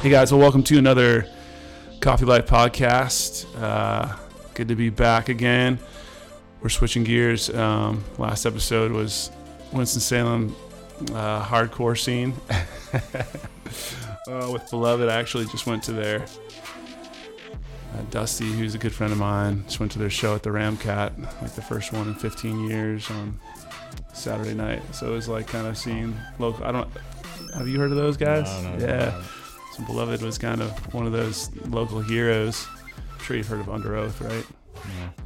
Hey guys, well, welcome to another Coffee Life podcast. Uh, good to be back again. We're switching gears. Um, last episode was Winston Salem uh, hardcore scene uh, with Beloved. I actually just went to their uh, Dusty, who's a good friend of mine, just went to their show at the Ramkat, like the first one in 15 years on Saturday night. So it was like kind of seeing local. I don't. Have you heard of those guys? No, no, yeah. no. So Beloved was kind of one of those local heroes. I'm sure you've heard of Underoath, right?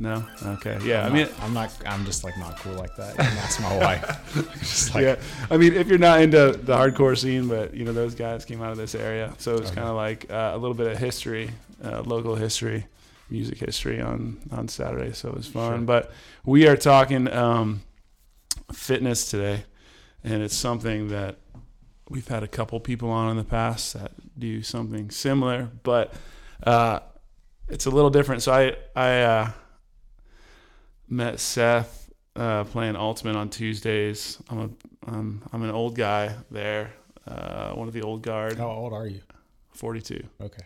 No. No? Okay. Yeah. I'm I mean, not, I'm not. I'm just like not cool like that. Can ask my wife. like, yeah. I mean, if you're not into the hardcore scene, but you know those guys came out of this area, so it's Okay. kind of like uh, a little bit of history, uh, local history, music history on on Saturday. So it was fun. Sure. But we are talking um, fitness today, and it's something that we've had a couple people on in the past that do something similar, but uh, it's a little different. So I I uh, met Seth uh, playing Ultimate on Tuesdays. I'm a um, I'm an old guy there, uh, one of the old guard, how old are you? 42. Okay.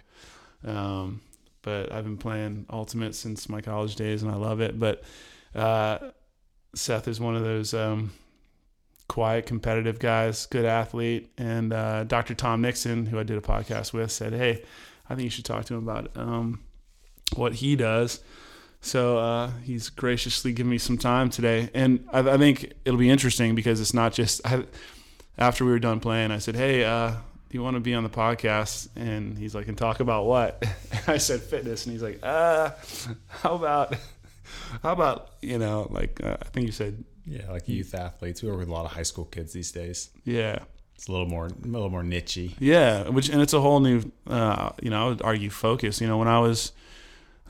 Um, but I've been playing Ultimate since my college days, and I love it. But uh, Seth is one of those um, quiet, competitive guys, good athlete. And uh, Dr. Tom Nixon, who I did a podcast with, said, "Hey, I think you should talk to him about um, what he does." So uh, he's graciously given me some time today, and I, I think it'll be interesting because it's not just. I, after we were done playing, I said, "Hey, uh, do you want to be on the podcast?" And he's like, "And talk about what?" I said, "Fitness," and he's like, "Uh, how about, how about you know, like uh, I think you said, Yeah, like youth athletes. We work with a lot of high school kids these days. yeah, It's a little more, a little more nichey. yeah." Which and it's a whole new, uh, you know, I would argue focus. You know, when I was,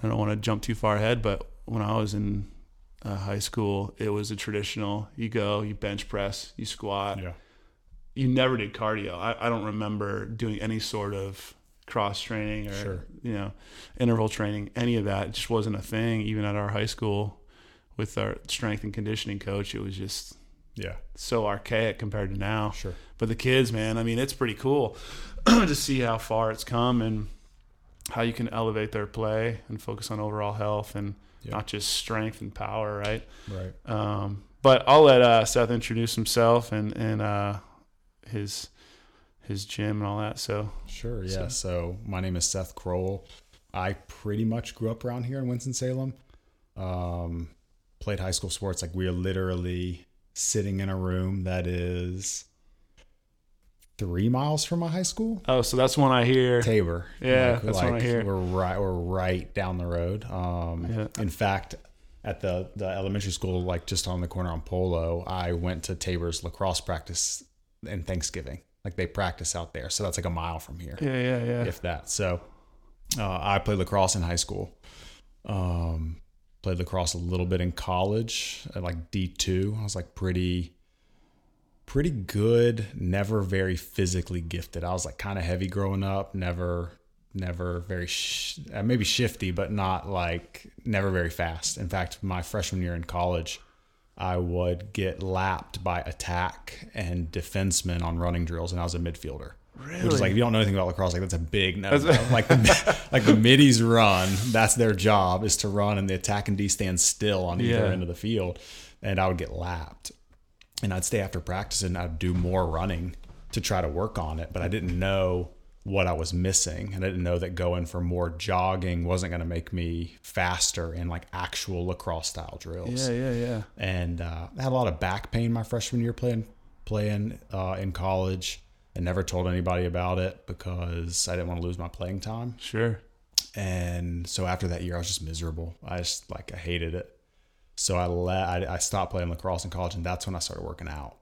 I don't want to jump too far ahead, but when I was in uh, high school, it was a traditional. You go, you bench press, you squat. Yeah. you never did cardio. I, I don't remember doing any sort of cross training or Sure. you know interval training. Any of that it just wasn't a thing. Even at our high school, with our strength and conditioning coach, it was just Yeah. so archaic compared to now. Sure. But the kids, man, I mean, it's pretty cool to see how far it's come and how you can elevate their play and focus on overall health and Yeah. not just strength and power, right? Right. Um, but I'll let uh, Seth introduce himself and and uh, his his gym and all that. So Sure. So- Yeah. So my name is Seth Crowell. I pretty much grew up around here in Winston Salem. Um, played high school sports. Like we are literally sitting in a room that is three miles from my high school. oh, so that's one I hear. Tabor. Yeah, that's what I hear. We're right. We're right down the road. Um, Yeah. In fact, at the the elementary school, like just on the corner on Polo, I went to Tabor's lacrosse practice in Thanksgiving. Like they practice out there, so that's like a mile from here, Yeah, yeah, yeah. if that. So, uh, I played lacrosse in high school. Um, played lacrosse a little bit in college at like D two. I was like pretty pretty good, never very physically gifted. I was like kind of heavy growing up, never never very sh- uh, maybe shifty, but not like never very fast. In fact, my freshman year in college, I would get lapped by attack and defensemen on running drills, and I was a midfielder. Really? Which is like if you don't know anything about lacrosse, like that's a big no. like the like the middies run, that's their job is to run, and the attack and D stand still on either Yeah. end of the field, and I would get lapped, and I'd stay after practice and I'd do more running to try to work on it, but I didn't know what I was missing, and I didn't know that going for more jogging wasn't going to make me faster in like actual lacrosse style drills yeah, yeah, yeah. and uh, I had a lot of back pain my freshman year playing playing uh, in college, and never told anybody about it because I didn't want to lose my playing time. Sure. And so after that year, I was just miserable. I just like I hated it. So I let I, I stopped playing lacrosse in college, and that's when I started working out.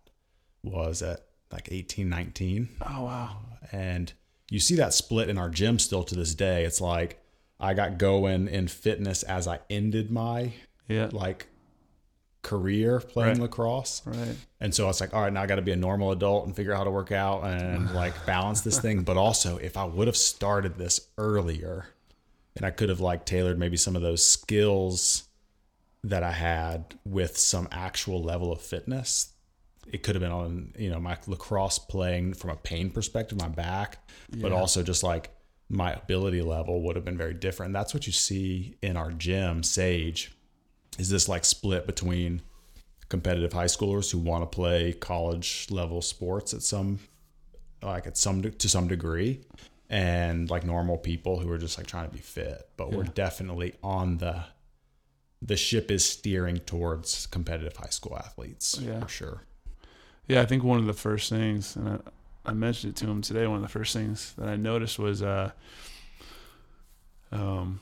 Was at like 18, 19 Oh wow. and you see that split in our gym still to this day. It's like I got going in fitness as I ended my Yeah. like career playing Right. lacrosse. Right. And so I was like, all right, now I got to be a normal adult and figure out how to work out and like balance this thing. But also, if I would have started this earlier, and I could have like tailored maybe some of those skills that I had with some actual level of fitness. It could have been on, you know, my lacrosse playing from a pain perspective, my back, but also just like my ability level would have been very different. And that's what you see in our gym, Sage, is this like split between competitive high schoolers who want to play college level sports at some like at some to some degree and like normal people who are just like trying to be fit but we're definitely on the the ship is steering towards competitive high school athletes Yeah. for sure Yeah, I think one of the first things, and I, I mentioned it to him today. One of the first things that I noticed was, uh, um,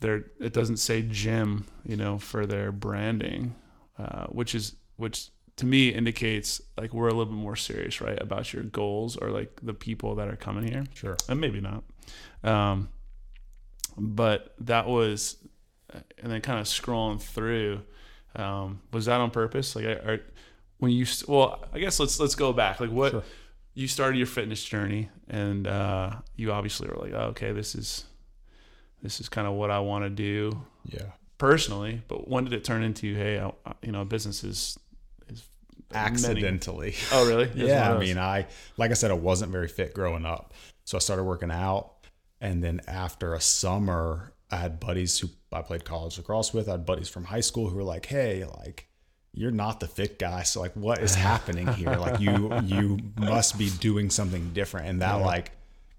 there it doesn't say gym, you know, for their branding, uh, which is which to me indicates like we're a little bit more serious, right, about your goals or like the people that are coming here, sure and maybe not. Um, but that was, and then kind of scrolling through, um, was that on purpose? Like, are, when you well, I guess let's let's go back. Like, what Sure. you started your fitness journey, and uh, you obviously were like, oh, okay, this is this is kind of what I want to do yeah personally. But when did it turn into, hey, I, you know, business is is many- accidentally Oh, really? Yeah i mean i like i said i wasn't very fit growing up so i started working out and then after a summer i had buddies who i played college lacrosse with. I had buddies from high school who were like hey like you're not the fit guy so like what is happening here? Like you you must be doing something different. And that like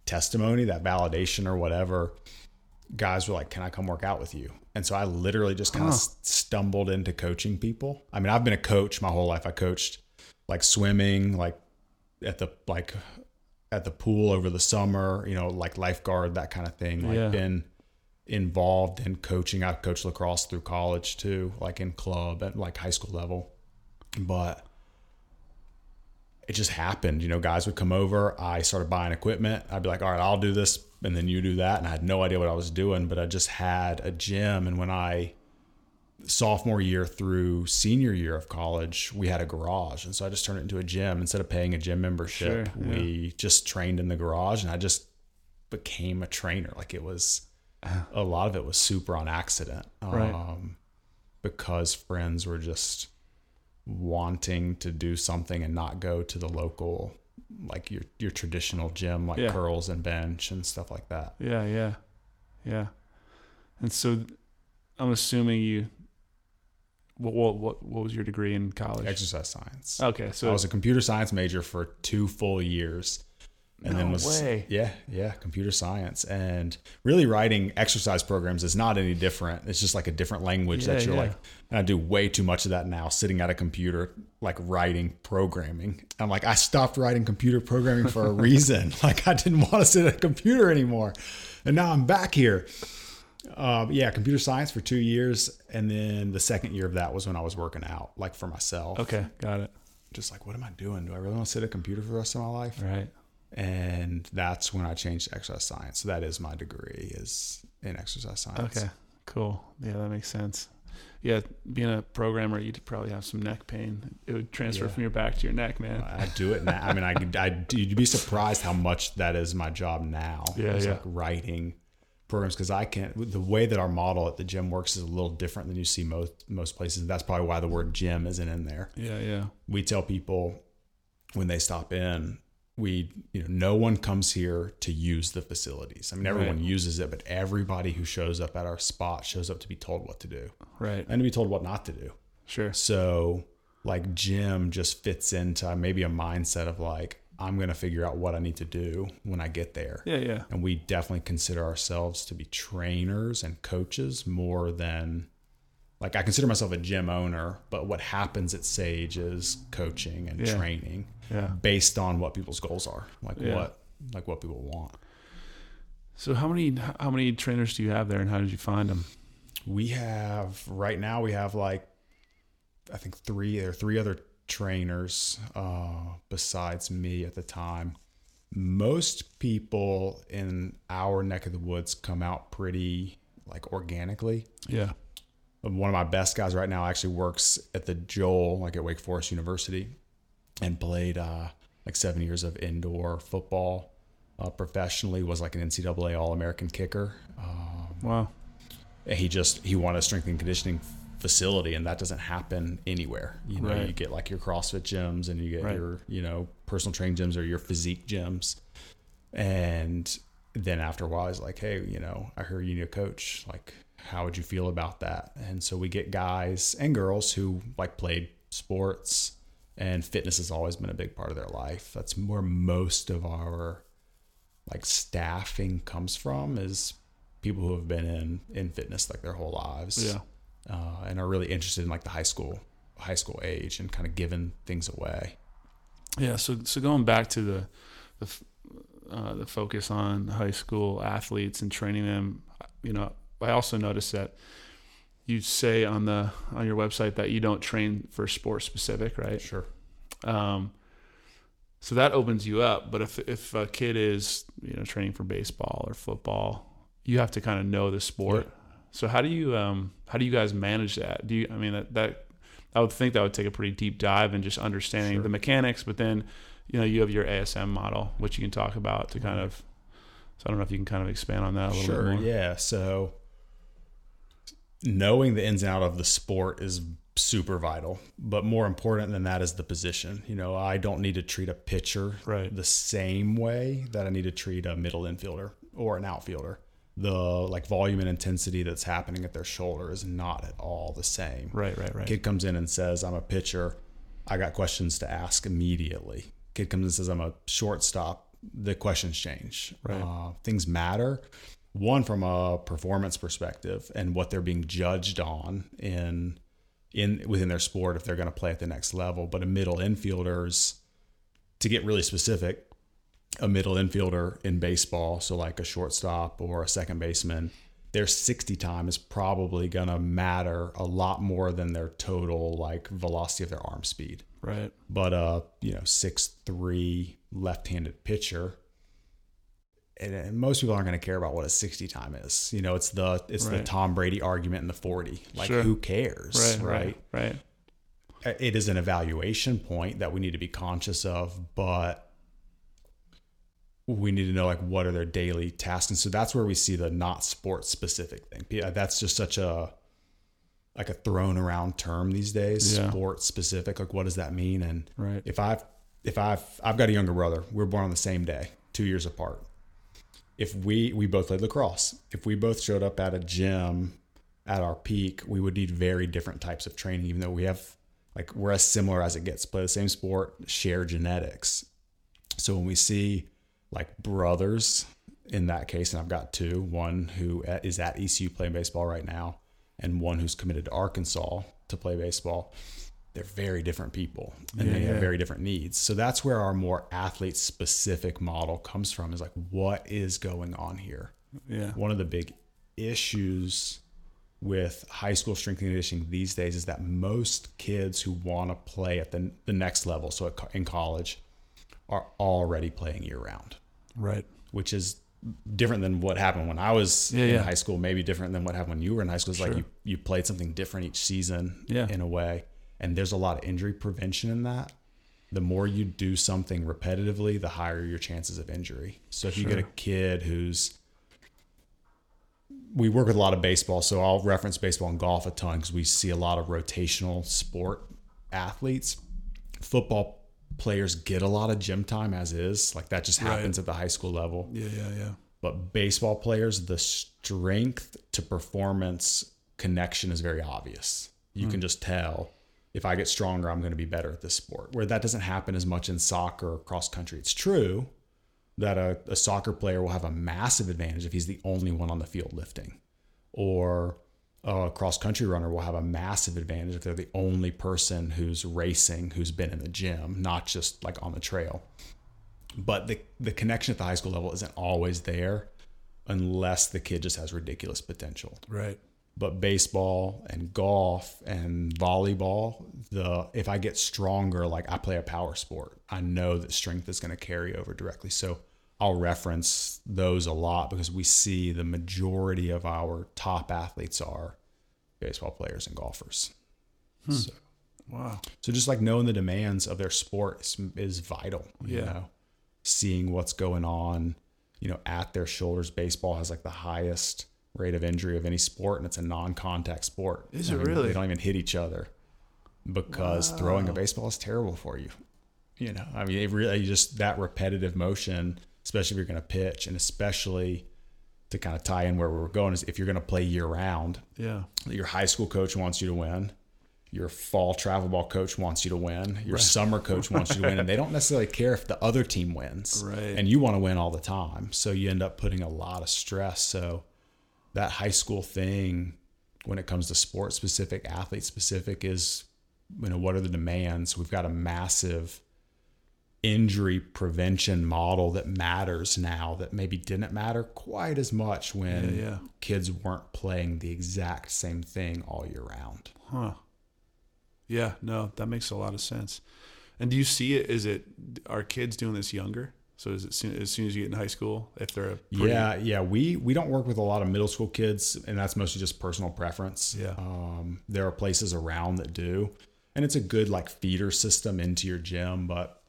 testimony that validation or whatever guys were like can i come work out with you? And so i literally just kind of stumbled into coaching people. I mean i've been a coach my whole life. I coached like swimming like at the like at the pool over the summer you know like lifeguard that kind of thing like Yeah. been involved in coaching i've coached lacrosse through college too like in club at like high school level but it just happened. You know, guys would come over. I started buying equipment. I'd be like, all right, I'll do this. And then you do that. And I had no idea what I was doing, but I just had a gym. And when I, sophomore year through senior year of college, we had a garage. And so I just turned it into a gym. Instead of paying a gym membership, Sure, yeah. we just trained in the garage and I just became a trainer. Like it was, a lot of it was super on accident. Right. Um, because friends were just wanting to do something and not go to the local like your your traditional gym like Yeah. curls and bench and stuff like that. Yeah, yeah, yeah. And so, I'm assuming you. What what what, what was your degree in college? Exercise science. Okay, so I was a computer science major for two full years. And then No was way. yeah, yeah, computer science. And really writing exercise programs is not any different. It's just like a different language that you're yeah. like and I do way too much of that now, sitting at a computer, like writing programming. I'm like, I stopped writing computer programming for a reason. like I didn't want to sit at a computer anymore. And now I'm back here. Uh, yeah, computer science for two years. And then the second year of that was when I was working out, like for myself. okay, got it. Just like, what am I doing? Do I really want to sit at a computer for the rest of my life? Right. And that's when I changed to exercise science. So that is my degree is in exercise science. Okay. Cool. Yeah, that makes sense. Yeah, being a programmer, you'd probably have some neck pain. It would transfer Yeah. from your back to your neck, man. I do it now. I mean, I, I you'd be surprised how much that is my job now. Yeah, It's yeah. like writing programs because I can't. The way that our model at the gym works is a little different than you see most most places. That's probably why the word gym isn't in there. Yeah, yeah. we tell people when they stop in we you know no one comes here to use the facilities i mean everyone Right. uses it but everybody who shows up at our spot shows up to be told what to do Right. and to be told what not to do Sure. so like gym just fits into maybe a mindset of like i'm going to figure out what i need to do when i get there Yeah, yeah. and we definitely consider ourselves to be trainers and coaches more than like I consider myself a gym owner, but what happens at Sage is coaching and Yeah. training Yeah. based on what people's goals are, like Yeah. what like what people want. So how many how many trainers do you have there, and how did you find them? We have right now we have like I think three or three other trainers uh, besides me at the time. Most people in our neck of the woods come out pretty like organically. Yeah. one of my best guys right now actually works at the Joel, like at Wake Forest University, and played uh, like seven years of indoor football uh, professionally. Was like an NCAA All American kicker. Um, Wow. And he just he wanted a strength and conditioning facility, and that doesn't happen anywhere. You know, Right. you get like your CrossFit gyms, and you get Right. your you know personal training gyms or your physique gyms, and then after a while, he's like, hey, you know, I heard you need a coach. Like, how would you feel about that? And so we get guys and girls who like played sports, and fitness has always been a big part of their life. That's where most of our like staffing comes from is people who have been in in fitness like their whole lives Yeah. uh, and are really interested in like the high school high school age and kind of giving things away Yeah. So so going back to the the uh, the focus on high school athletes and training them, you know, I also noticed that you say on the on your website that you don't train for sport specific, right? sure Um, so that opens you up. But if if a kid is you know training for baseball or football, you have to kind of know the sport. So how do you um how do you guys manage that? Do you I mean that that I would think that would take a pretty deep dive in just understanding Sure. the mechanics, but then you know you have your ASM model, which you can talk about to kind of. So I don't know if you can kind of expand on that a little sure bit more. yeah so knowing the ins and out of the sport is super vital but more important than that is the position you know i don't need to treat a pitcher Right. the same way that i need to treat a middle infielder or an outfielder the like volume and intensity that's happening at their shoulder is not at all the same Right, right, right. Kid comes in and says, I'm a pitcher. I got questions to ask immediately. Kid comes in and says, I'm a shortstop. The questions change. Right. Uh, things matter. One from a performance perspective and what they're being judged on in in within their sport if they're going to play at the next level. But a middle infielder's to get really specific, a middle infielder in baseball, so like a shortstop or a second baseman, their 60 time is probably going to matter a lot more than their total like velocity of their arm speed. Right. But a, you know, six three left-handed pitcher and, and most people aren't going to care about what a 60 time is. You know, it's the it's the Tom Brady argument in the 40. Like Sure. who cares, Right. Right. Right. Uh, it is an evaluation point that we need to be conscious of, but we need to know like what are their daily tasks, and so that's where we see the not sports specific thing. Uh, that's just such a like a thrown around term these days. Yeah. Sport specific, like what does that mean? And Right. if I've if I've I've got a younger brother, we are born on the same day, two years apart. If we we both played lacrosse, if we both showed up at a gym at our peak, we would need very different types of training, even though we have like we're as similar as it gets. Play the same sport, share genetics. So when we see like brothers in that case, and I've got two, one who is at ECU playing baseball right now, and one who's committed to Arkansas to play baseball. They're very different people, and Yeah, they have yeah. very different needs. So that's where our more athlete specific model comes from. Is like what is going on here? Yeah. one of the big issues with high school strength and conditioning these days is that most kids who want to play at the, the next level, so at, in college, are already playing year round, Right. which is different than what happened when I was Yeah, in yeah. high school. Maybe different than what happened when you were in high school. It's like you you played something different each season, Yeah. in a way, and there's a lot of injury prevention in that. The more you do something repetitively, the higher your chances of injury. So if you get a kid who's we work with a lot of baseball, so I'll reference baseball and golf a ton because we see a lot of rotational sport athletes. Football players get a lot of gym time as is, like that just Right. happens at the high school level. Yeah. Yeah. Yeah. But baseball players, the strength to performance connection is very obvious. You hmm. can just tell if I get stronger, I'm going to be better at this sport. Where that doesn't happen as much in soccer or cross country. It's true that a, a soccer player will have a massive advantage if he's the only one on the field lifting, or a cross country runner will have a massive advantage if they're the only person who's racing who's been in the gym, not just like on the trail. But the the connection at the high school level isn't always there unless the kid just has ridiculous potential Right. But baseball and golf and volleyball the if i get stronger like i play a power sport. I know that strength is going to carry over directly. So i'll reference those a lot because we see the majority of our top athletes are baseball players and golfers. Hmm. So, Wow. so just like knowing the demands of their sport is, is vital you Yeah. know? Seeing what's going on you know at their shoulders. Baseball has like the highest rate of injury of any sport, and it's a non-contact sport. Is I it mean, really? They don't even hit each other because throwing a baseball is terrible for you. You know, I mean, it really just that repetitive motion, especially if you're going to pitch, and especially to kind of tie in where we're going is if you're going to play year round, Yeah. your high school coach wants you to win. Your fall travel ball coach wants you to win. Your summer coach wants you to win. And they don't necessarily care if the other team wins. Right. And you want to win all the time. So you end up putting a lot of stress. So that high school thing, when it comes to sport specific, athlete specific, is, you know, what are the demands? We've got a massive injury prevention model that matters now that maybe didn't matter quite as much when Yeah, yeah. kids weren't playing the exact same thing all year round. Huh. Yeah, no, that makes a lot of sense. And do you see it? Is it are kids doing this younger? So is it soon, as soon as you get in high school, if they're a pretty, Yeah, yeah. We we don't work with a lot of middle school kids, and that's mostly just personal preference. Yeah. Um, there are places around that do, and it's a good like feeder system into your gym. But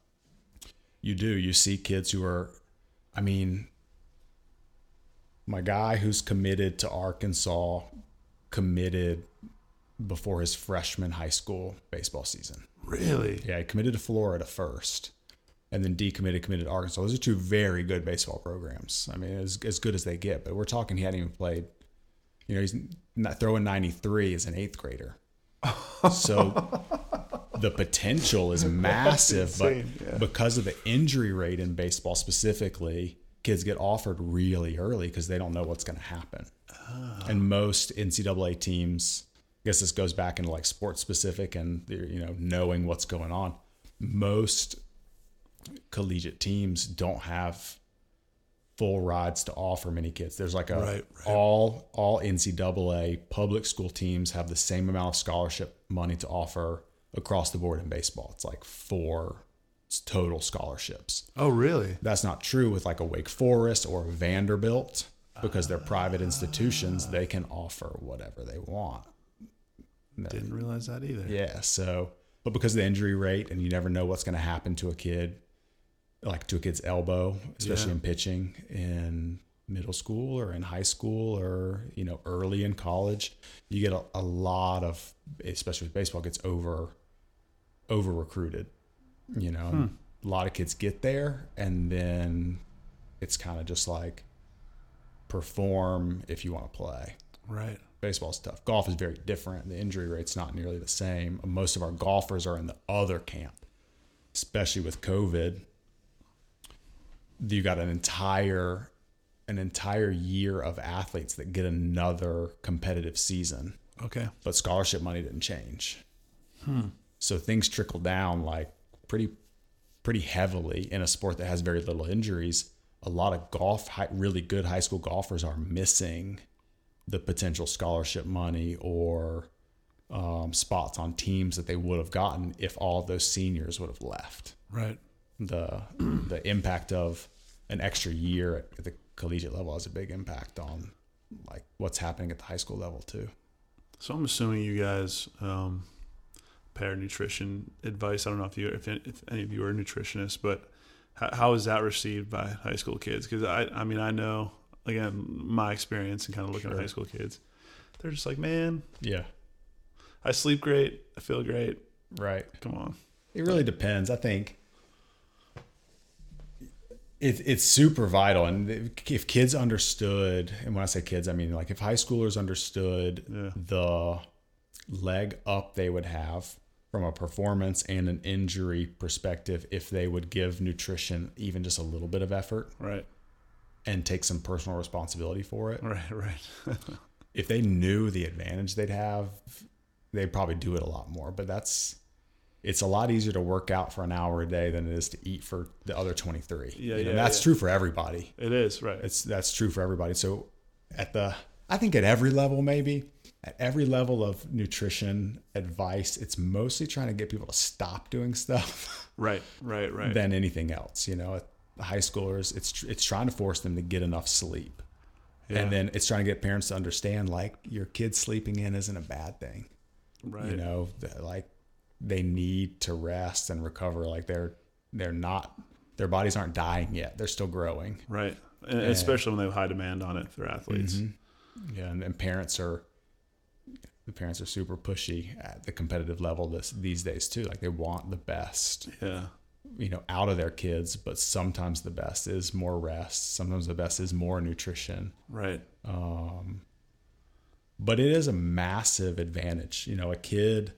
you do you see kids who are, I mean, my guy who's committed to Arkansas committed before his freshman high school baseball season. really? Yeah, he committed to Florida first, and then decommitted, committed to Arkansas. Those are two very good baseball programs. I mean, as as good as they get. But we're talking he hadn't even played. You know, he's not throwing ninety three as an eighth grader. So the potential is massive, but yeah. because of the injury rate in baseball specifically, kids get offered really early because they don't know what's going to happen. Oh. And most NCAA teams, I guess this goes back into like sports specific and you know knowing what's going on. Most collegiate teams don't have full rides to offer many kids. There's like a Right, right. all all NCAA public school teams have the same amount of scholarship money to offer across the board in baseball. It's like four total scholarships. Oh, really? That's not true with like a Wake Forest or Vanderbilt because they're private institutions. They can offer whatever they want. Didn't realize that either. Yeah. So, but because of the injury rate and you never know what's going to happen to a kid, like to a kid's elbow, especially Yeah. in pitching in middle school or in high school or, you know, early in college, you get a, a lot of, especially with baseball, gets over, over recruited, you know, Hmm. a lot of kids get there and then it's kind of just like perform if you want to play Right. baseball's tough. Golf is very different. The injury rate's not nearly the same. Most of our golfers are in the other camp, especially with COVID. You got an entire an entire year of athletes that get another competitive season, Okay. but scholarship money didn't change. Hmm. So things trickle down like pretty pretty heavily in a sport that has very little injuries. A lot of golf, high, really good high school golfers are missing the potential scholarship money or um, spots on teams that they would have gotten if all those seniors would have left. Right. The the impact of an extra year at the collegiate level has a big impact on like what's happening at the high school level too. So I'm assuming you guys um, pair nutrition advice. I don't know if you if, if any of you are nutritionists, but how, how is that received by high school kids? Because I I mean I know again my experience and kind of looking Sure. at high school kids, they're just like man, Yeah. I sleep great, I feel great. Right. Come on. It really depends. I think it, it's super vital. And if kids understood, and when I say kids, I mean like if high schoolers understood Yeah. the leg up they would have from a performance and an injury perspective if they would give nutrition even just a little bit of effort Right. and take some personal responsibility for it. Right. Right. If they knew the advantage they'd have, they'd probably do it a lot more. But that's it's a lot easier to work out for an hour a day than it is to eat for the other 23. Yeah, You know, yeah, that's yeah. true for everybody. it is right. It's that's true for everybody. So at the I think at every level maybe at every level of nutrition advice, it's mostly trying to get people to stop doing stuff right. Right. Right. than anything else. You know, at high schoolers, it's it's trying to force them to get enough sleep. Yeah. And then it's trying to get parents to understand like your kid sleeping in isn't a bad thing. right. You know, like they need to rest and recover. Like they're they're not their bodies aren't dying yet. They're still growing. Right. And especially when they have high demand on it for athletes. Mm-hmm. Yeah, and, and parents are the parents are super pushy at the competitive level this these days too. Like they want the best, Yeah. you know, out of their kids, but sometimes the best is more rest. Sometimes the best is more nutrition. Right. Um, but it is a massive advantage. You know, a kid,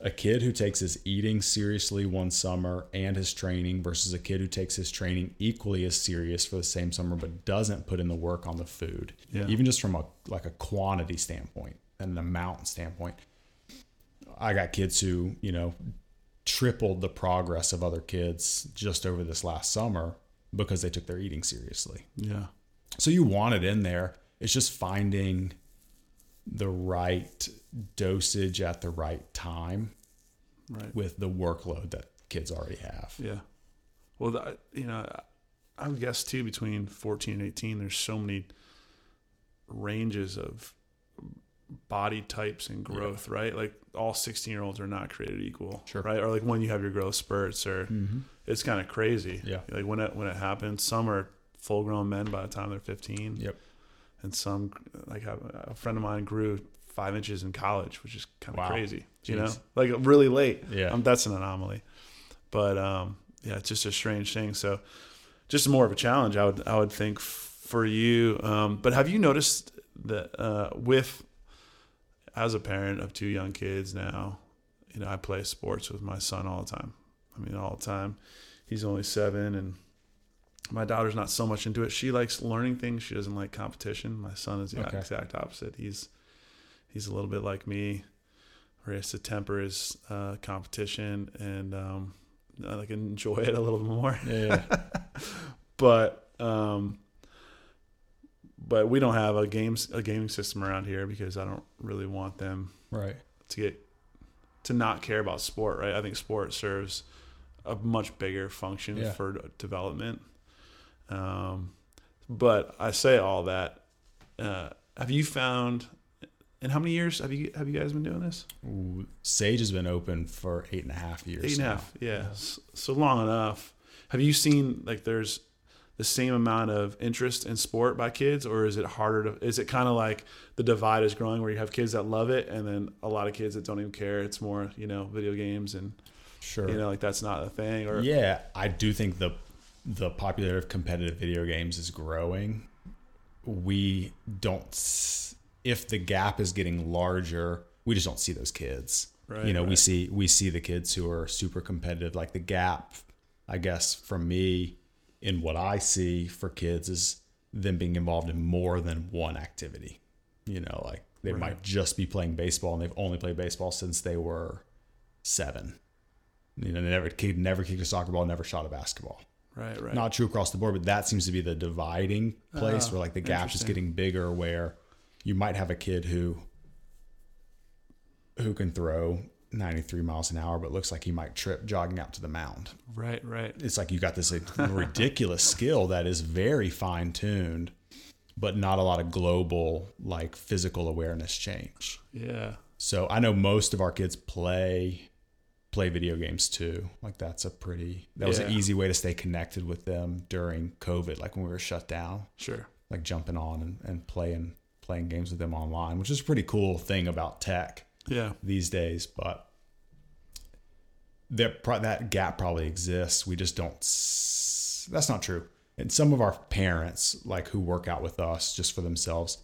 a kid who takes his eating seriously one summer and his training versus a kid who takes his training equally as serious for the same summer but doesn't put in the work on the food. Yeah. Even just from a like a quantity standpoint and an amount standpoint. I got kids who, you know, tripled the progress of other kids just over this last summer because they took their eating seriously. Yeah. So you want it in there. It's just finding the right dosage at the right time Right. with the workload that kids already have. Yeah. Well, the, you know, I would guess too between 14 and 18, there's so many ranges of body types and growth, right? Like all 16 year olds are not created equal, Sure. right? Or like when you have your growth spurts, or Mm-hmm. it's kind of crazy. Yeah. Like when it when it happens, some are full grown men by the time they're 15. Yep. And some, like a, a friend of mine, grew five inches in college, which is kind of Wow. crazy. You know, like really late. Yeah. Um, that's an anomaly. But um, yeah, it's just a strange thing. So, just more of a challenge, I would I would think for you. Um, but have you noticed that uh, with as a parent of two young kids now, you know, I play sports with my son all the time. I mean, all the time. He's only seven, and my daughter's not so much into it. She likes learning things. She doesn't like competition. My son is the Okay. exact opposite. He's he's a little bit like me, where he has to temper his uh, competition and um, I like enjoy it a little bit more. Yeah. But um, but we don't have a games a gaming system around here because I don't really want them right. to get to not care about sport. Right? I think sport serves a much bigger function Yeah. for development. Um, but I say all that. Uh, have you found? And how many years have you have you guys been doing this? Ooh, Sage has been open for eight and a half years. Eight and a half. Yeah. S- So long enough. Have you seen like there's the same amount of interest in sport by kids, or is it harder to? Is it kind of like the divide is growing where you have kids that love it, and then a lot of kids that don't even care? It's more you know video games and Sure. you know like that's not a thing. Or yeah, I do think the the popularity of competitive video games is growing. We don't if the gap is getting larger, we just don't see those kids. Right, you know, we see we see the kids who are super competitive like the gap I guess from me in what I see for kids is them being involved in more than one activity. You know, like they Right. might just be playing baseball and they've only played baseball since they were 7. You know, they never kid never kicked a soccer ball, never shot a basketball. Right, right. Not true across the board, but that seems to be the dividing place Oh, where like the gap is getting bigger where you might have a kid who who can throw 93 miles an hour but looks like he might trip jogging out to the mound. right, right. It's like you got this ridiculous skill that is very fine tuned but not a lot of global like physical awareness change. Yeah. So I know most of our kids play play video games too. Like that's a pretty that was an easy way to stay connected with them during COVID, like when we were shut down, Sure. like jumping on and, and playing playing games with them online, which is a pretty cool thing about tech Yeah. these days. But that that gap probably exists. We just don't. That's not true. And some of our parents, like who work out with us just for themselves,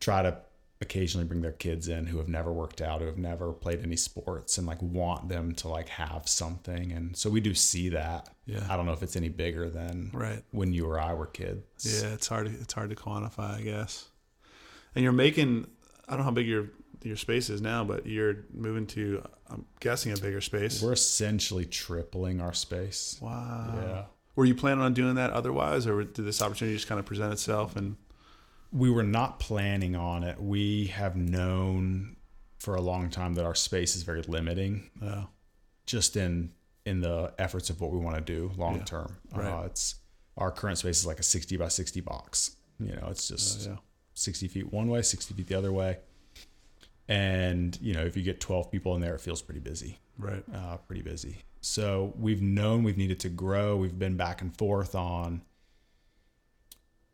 try to occasionally bring their kids in who have never worked out, who have never played any sports, and like want them to like have something. And so we do see that. Yeah. I don't know if it's any bigger than Right. when you or I were kids. Yeah, it's hard. To, it's hard to quantify, I guess. And you're making. I don't know how big your your space is now, but you're moving to. I'm guessing a bigger space. We're essentially tripling our space. wow. Yeah. Were you planning on doing that otherwise, or did this opportunity just kind of present itself? And we were not planning on it. We have known for a long time that our space is very limiting, uh, just in in the efforts of what we want to do long Yeah. term. Right. Uh, it's our current space is like a sixty by sixty box. You know, it's just yeah. sixty feet one way, sixty feet the other way. And you know, if you get twelve people in there, it feels pretty busy right. uh, pretty busy. So we've known we've needed to grow. We've been back and forth on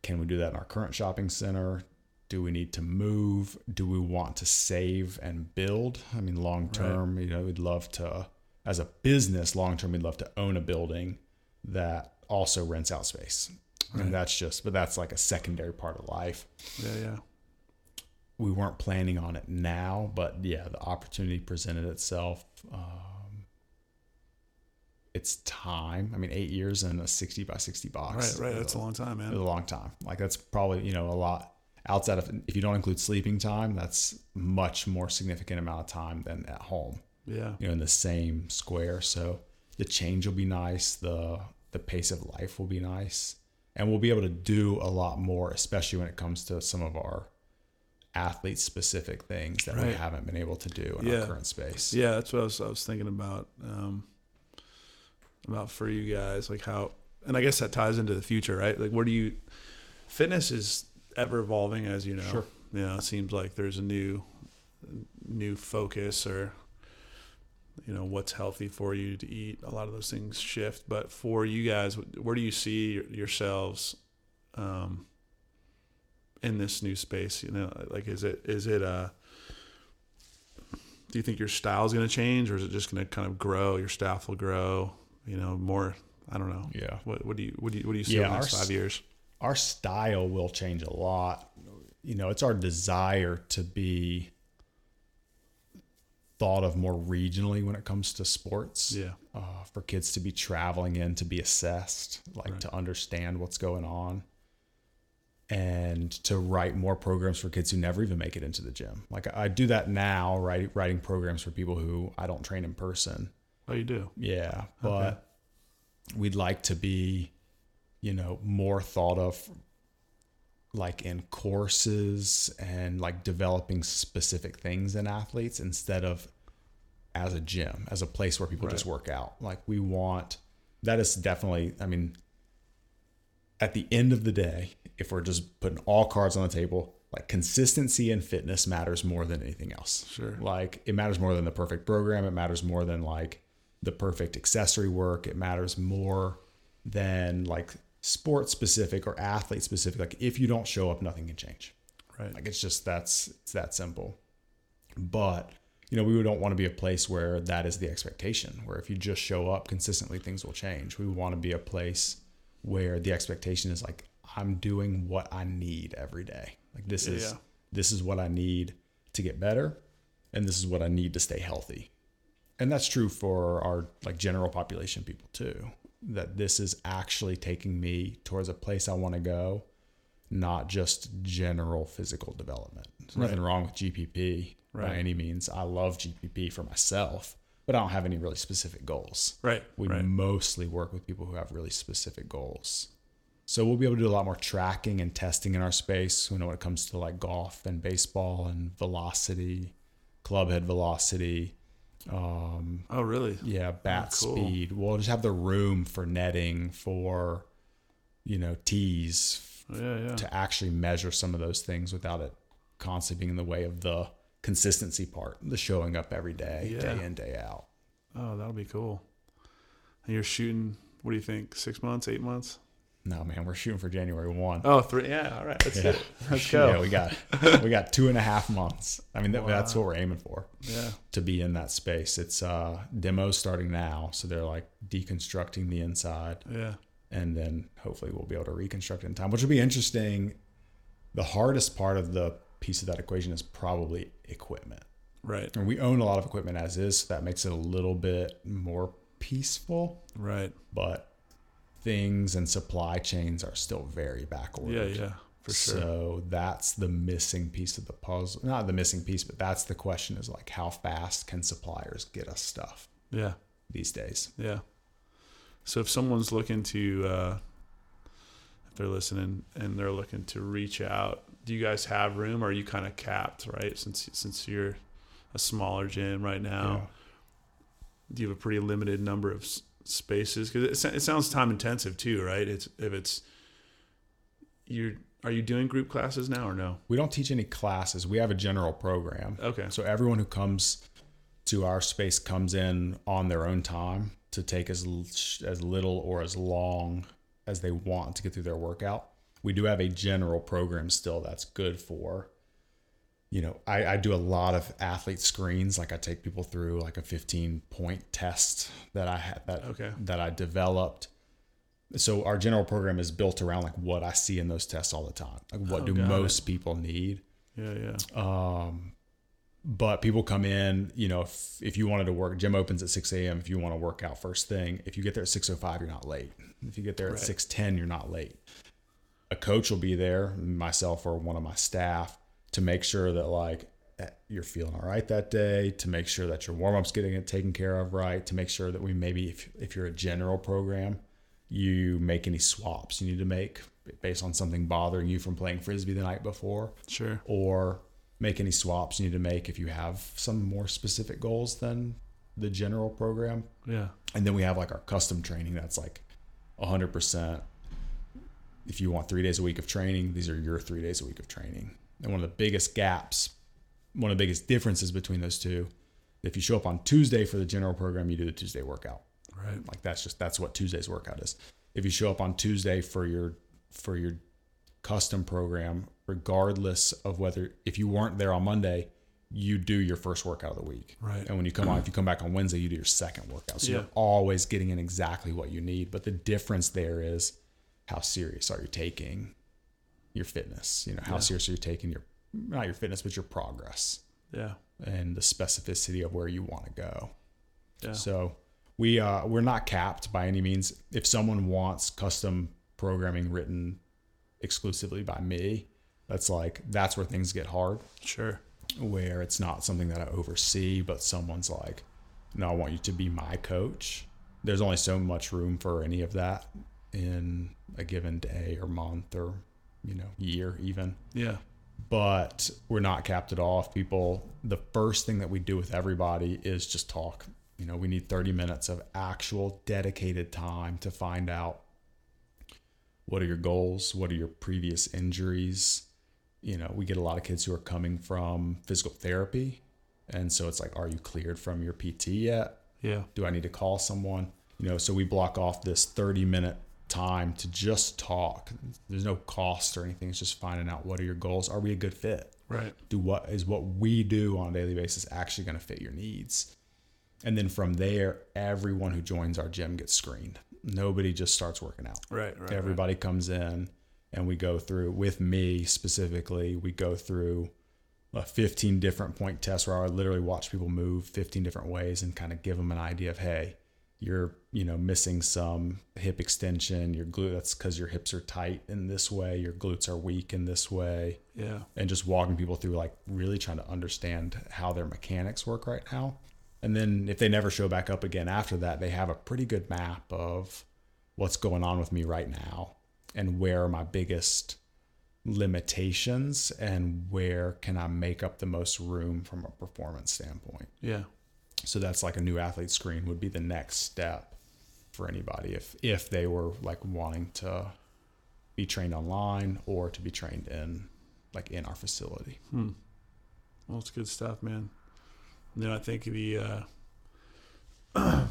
can we do that in our current shopping center? do we need to move? Do we want to save and build? I mean, long term, you know, we'd love to, as a business, long term, we'd love to own a building that also rents out space. Right. And that's just, but that's like a secondary part of life. Yeah, yeah. We weren't planning on it now, but yeah, the opportunity presented itself. Um, it's time. I mean, eight years in a 60 by 60 box. Right, right. That's a long time, man. a long time. Like that's probably you know a lot outside of if you don't include sleeping time. That's much more significant amount of time than at home. Yeah. You know, in the same square. So the change will be nice. The the pace of life will be nice, and we'll be able to do a lot more, especially when it comes to some of our athlete specific things that we haven't been able to do in Yeah. our current space. Yeah, that's what I was, I was thinking about. Um, about for you guys, like how, and I guess that ties into the future, right? Like, where do you, fitness is ever evolving, as you know. Sure. You know, it seems like there's a new, new focus or, you know, what's healthy for you to eat. A lot of those things shift. But for you guys, where do you see yourselves, um, in this new space? You know, like, is it, is it, uh, do you think your style is going to change or is it just going to kind of grow your staff will grow you know more i don't know Yeah. what, what do you what do you what do you see Yeah, over the next our five years our style will change a lot. You know, it's our desire to be thought of more regionally when it comes to sports. yeah Uh, for kids to be traveling in to be assessed, like Right. to understand what's going on, and to write more programs for kids who never even make it into the gym. Like I do that now, right? Writing programs for people who I don't train in person. Oh you do Yeah, but we'd like to be, you know, more thought of like in courses and like developing specific things in athletes instead of as a gym, as a place where people just work out. Like we want that is definitely, I mean, at the end of the day, if we're just putting all cards on the table, like consistency and fitness matters more than anything else. Sure. Like it matters more than the perfect program. It matters more than like the perfect accessory work. It matters more than like sports specific or athlete specific. Like if you don't show up, nothing can change. right Like it's just that's it's that simple. But you know, we don't want to be a place where that is the expectation. Where if you just show up consistently, things will change. We want to be a place where the expectation is like I'm doing what I need every day. Like this is Yeah. this is what I need to get better, and this is what I need to stay healthy. And that's true for our like general population people too. That this is actually taking me towards a place I want to go, not just general physical development. There's nothing wrong with GPP by any means. I love GPP for myself, but I don't have any really specific goals. right We right mostly work with people who have really specific goals. So we'll be able to do a lot more tracking and testing in our space. You know, when it comes to like golf and baseball and velocity, club head velocity, um, oh really yeah, bat cool. speed. We'll just have the room for netting, for you know, tees yeah yeah to actually measure some of those things without it constantly being in the way of the consistency part, the showing up every day, Yeah. day in, day out. oh that'll be cool and you're shooting what do you think six months eight months No, man, we're shooting for January one. oh three yeah all right let's Yeah. it let's go Yeah, we got we got two and a half months. I mean, that, that's what we're aiming for yeah to be in that space. It's uh demos starting now, so they're like deconstructing the inside, yeah and then hopefully we'll be able to reconstruct it in time, which will be interesting. The hardest part of the piece of that equation is probably equipment. right And we own a lot of equipment as is, so that makes it a little bit more peaceful. right But things and supply chains are still very back ordered. yeah yeah for sure So that's the missing piece of the puzzle. Not the missing piece, but that's the question is like how fast can suppliers get us stuff yeah these days? Yeah. So if someone's looking to, uh, if they're listening and they're looking to reach out, do you guys have room? Or are you kind of capped, right? Since since you're a smaller gym right now, do you have a pretty limited number of spaces? Because it, it sounds time intensive too, right? It's if it's you're are you doing group classes now or no? We don't teach any classes. We have a general program. Okay. So everyone who comes to our space comes in on their own time to take as as little or as long as they want to get through their workout. we do have a general program still that's good for you know I, I do a lot of athlete screens like i take people through like a 15 point test that i had that Okay. that i developed so our general program is built around like what i see in those tests all the time like what Oh, do most people need Yeah, yeah. um, but people come in, you know, if, if you wanted to work, gym opens at 6 a.m. If you want to work out first thing, if you get there at 6.05, you're not late. If you get there at Right. 6.10, you're not late. A coach will be there, myself or one of my staff, to make sure that like eh, you're feeling all right that day, to make sure that your warm-up's getting it taken care of right, to make sure that we maybe, if, if you're a general program, you make any swaps you need to make based on something bothering you from playing frisbee the night before Sure. or make any swaps you need to make if you have some more specific goals than the general program. Yeah. And then we have like our custom training that's like 100%. If you want three days a week of training, these are your three days a week of training. And one of the biggest gaps, one of the biggest differences between those two, if you show up on Tuesday for the general program, you do the Tuesday workout. Right. Like that's just that's what Tuesday's workout is. If you show up on Tuesday for your for your custom program, regardless of whether if you weren't there on Monday, you do your first workout of the week. Right. And when you come on, if you come back on Wednesday, you do your second workout. So Yeah. you're always getting in exactly what you need. But the difference there is how serious are you taking your fitness? You know, how Yeah. serious are you taking your not your fitness, but your progress Yeah. and the specificity of where you want to go. Yeah. So we uh, we're not capped by any means. If someone wants custom programming written exclusively by me, that's like that's where things get hard. Sure. Where it's not something that I oversee, but someone's like, "No, I want you to be my coach." There's only so much room for any of that in a given day or month or you know year even Yeah. but we're not capped at all. If people, the first thing that we do with everybody is just talk. You know, we need 30 minutes of actual dedicated time to find out what are your goals, what are your previous injuries. You know, we get a lot of kids who are coming from physical therapy. And so it's like, are you cleared from your PT yet? Yeah. do I need to call someone? You know, so we block off this 30 minute time to just talk. There's no cost or anything. It's just finding out what are your goals? Are we a good fit? Right. Do what is what we do on a daily basis actually going to fit your needs? And then from there, everyone who joins our gym gets screened. Nobody just starts working out. Right. Right. Everybody comes in and we go through with me specifically, we go through a 15 different point test where I literally watch people move 15 different ways and kind of give them an idea of, hey, you're, you know, missing some hip extension, your glute, that's because your hips are tight in this way, your glutes are weak in this way. Yeah. And just walking people through like really trying to understand how their mechanics work right now. And then if they never show back up again after that, they have a pretty good map of what's going on with me right now and where are my biggest limitations and where can I make up the most room from a performance standpoint. Yeah. So that's like a new athlete screen would be the next step for anybody if if they were like wanting to be trained online or to be trained in like in our facility. Hmm. Well, it's good stuff, man. And then I think the, uh,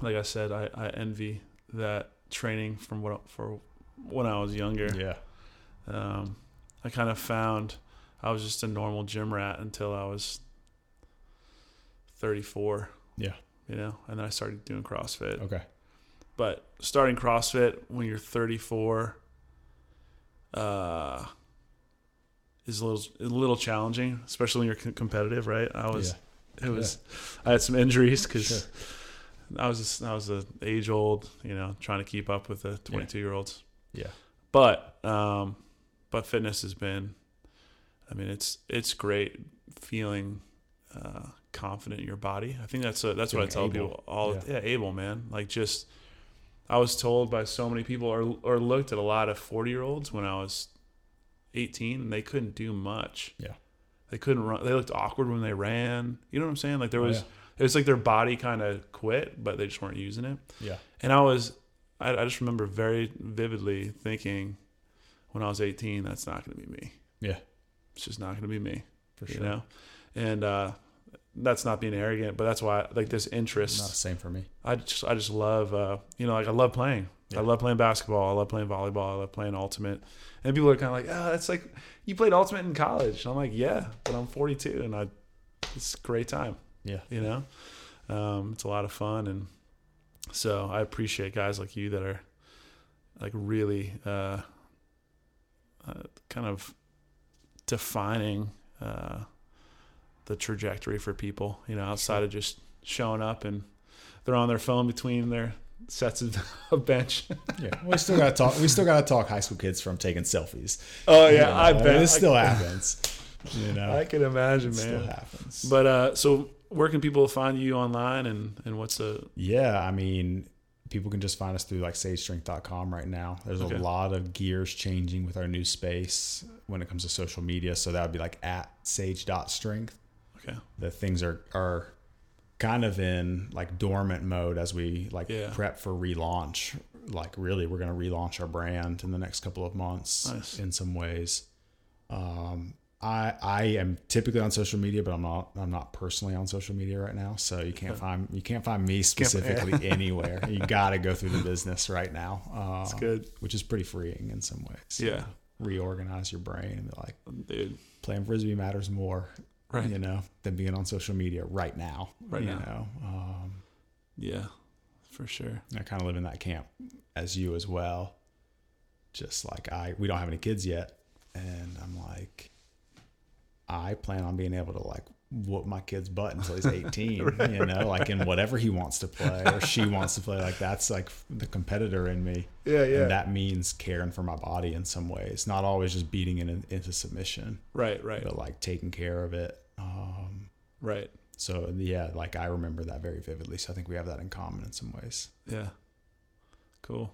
like I said, I, I envy that training from what for when I was younger. Yeah. Um, I kind of found I was just a normal gym rat until I was 34. Yeah. You know, and then I started doing CrossFit. Okay. But starting CrossFit when you're 34 uh, is a little a little challenging, especially when you're c- competitive, right? I was it was I had some injuries because Sure. I was just, I was a age old, you know, trying to keep up with the 22 year olds. Yeah. But um, but fitness has been, I mean, it's it's great feeling uh, confident in your body. I think that's a, that's what I tell Feeling people all. Yeah. Yeah. able man. Like just, I was told by so many people, or or looked at a lot of 40 year olds when I was 18, and they couldn't do much. Yeah. They couldn't run. They looked awkward when they ran. You know what I'm saying? Like there Oh, was, yeah. it was like their body kind of quit, but they just weren't using it. Yeah. And I was, I, I just remember very vividly thinking when I was 18, that's not going to be me. Yeah. It's just not going to be me, For you sure. know? And, uh, that's not being arrogant, but that's why like this interest. Not the same for me. I just I just love uh, you know like I love playing. Yeah. I love playing basketball. I love playing volleyball. I love playing ultimate. And people are kind of like, oh, that's like you played ultimate in college. And I'm like, yeah, but I'm 42 and I it's a great time. Yeah. You know, um, it's a lot of fun and so I appreciate guys like you that are like really uh, uh, kind of defining uh, the trajectory for people. You know, outside of just showing up and they're on their phone between their sets of a bench. Yeah. We still gotta talk we still gotta talk high school kids from taking selfies. Oh You yeah, know, I bet it still happens. You know. I can imagine, it still happens. But uh, so where can people find you online and and what's the Yeah, I mean, people can just find us through like sagestrength.com right now. There's Okay. a lot of gears changing with our new space when it comes to social media. So that would be like at sage.strength. okay? The things are are kind of in like dormant mode as we like Yeah. prep for relaunch. Like really, we're gonna relaunch our brand in the next couple of months Nice. in some ways. Um, I I am typically on social media, but I'm not I'm not personally on social media right now. So you can't find you can't find me specifically anywhere. You got to go through the business right now. Uh, It's good, which is pretty freeing in some ways. Yeah. reorganize your brain and be like dude. playing frisbee matters more, Right. You know, than being on social media right now. Right you now. know, um, Yeah, for sure. I kind of live in that camp as you as well. Just like I, we don't have any kids yet, and I'm like, I plan on being able to like whoop my kid's butt until he's 18. You know, like in whatever he wants to play or she wants to play. Like that's like the competitor in me, Yeah, and that means caring for my body in some ways. Not always just beating it in, into submission, right, right, but like taking care of it. Um, right. so yeah, like I remember that very vividly. So I think we have that in common in some ways. Yeah. Cool.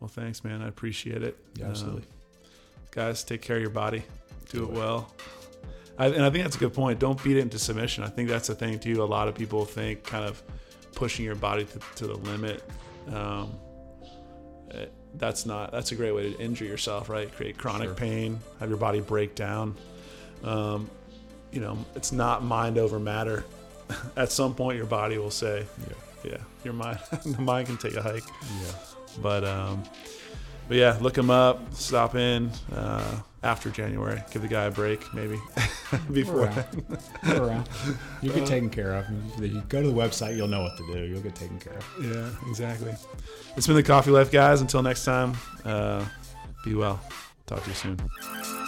Well, thanks, man. I appreciate it. Yeah, absolutely. Um, guys, take care of your body. Do it well. I, and I think that's a good point. Don't beat it into submission. I think that's the thing too. A lot of people think kind of pushing your body to, to the limit. Um, eh, that's not. That's a great way to injure yourself, right? Create chronic Sure. pain, have your body break down. Um, you know, it's not mind over matter. At some point, your body will say, Yeah. "Yeah, your mind, the mind can take a hike." Yeah. But um, but yeah, look him up. Stop in uh, after January. Give the guy a break, maybe before. We're around. We're around. You get taken care of. If you go to the website, you'll know what to do. You'll get taken care of. Yeah, exactly. It's been the Coffee Life, guys. Until next time, uh, be well. Talk to you soon.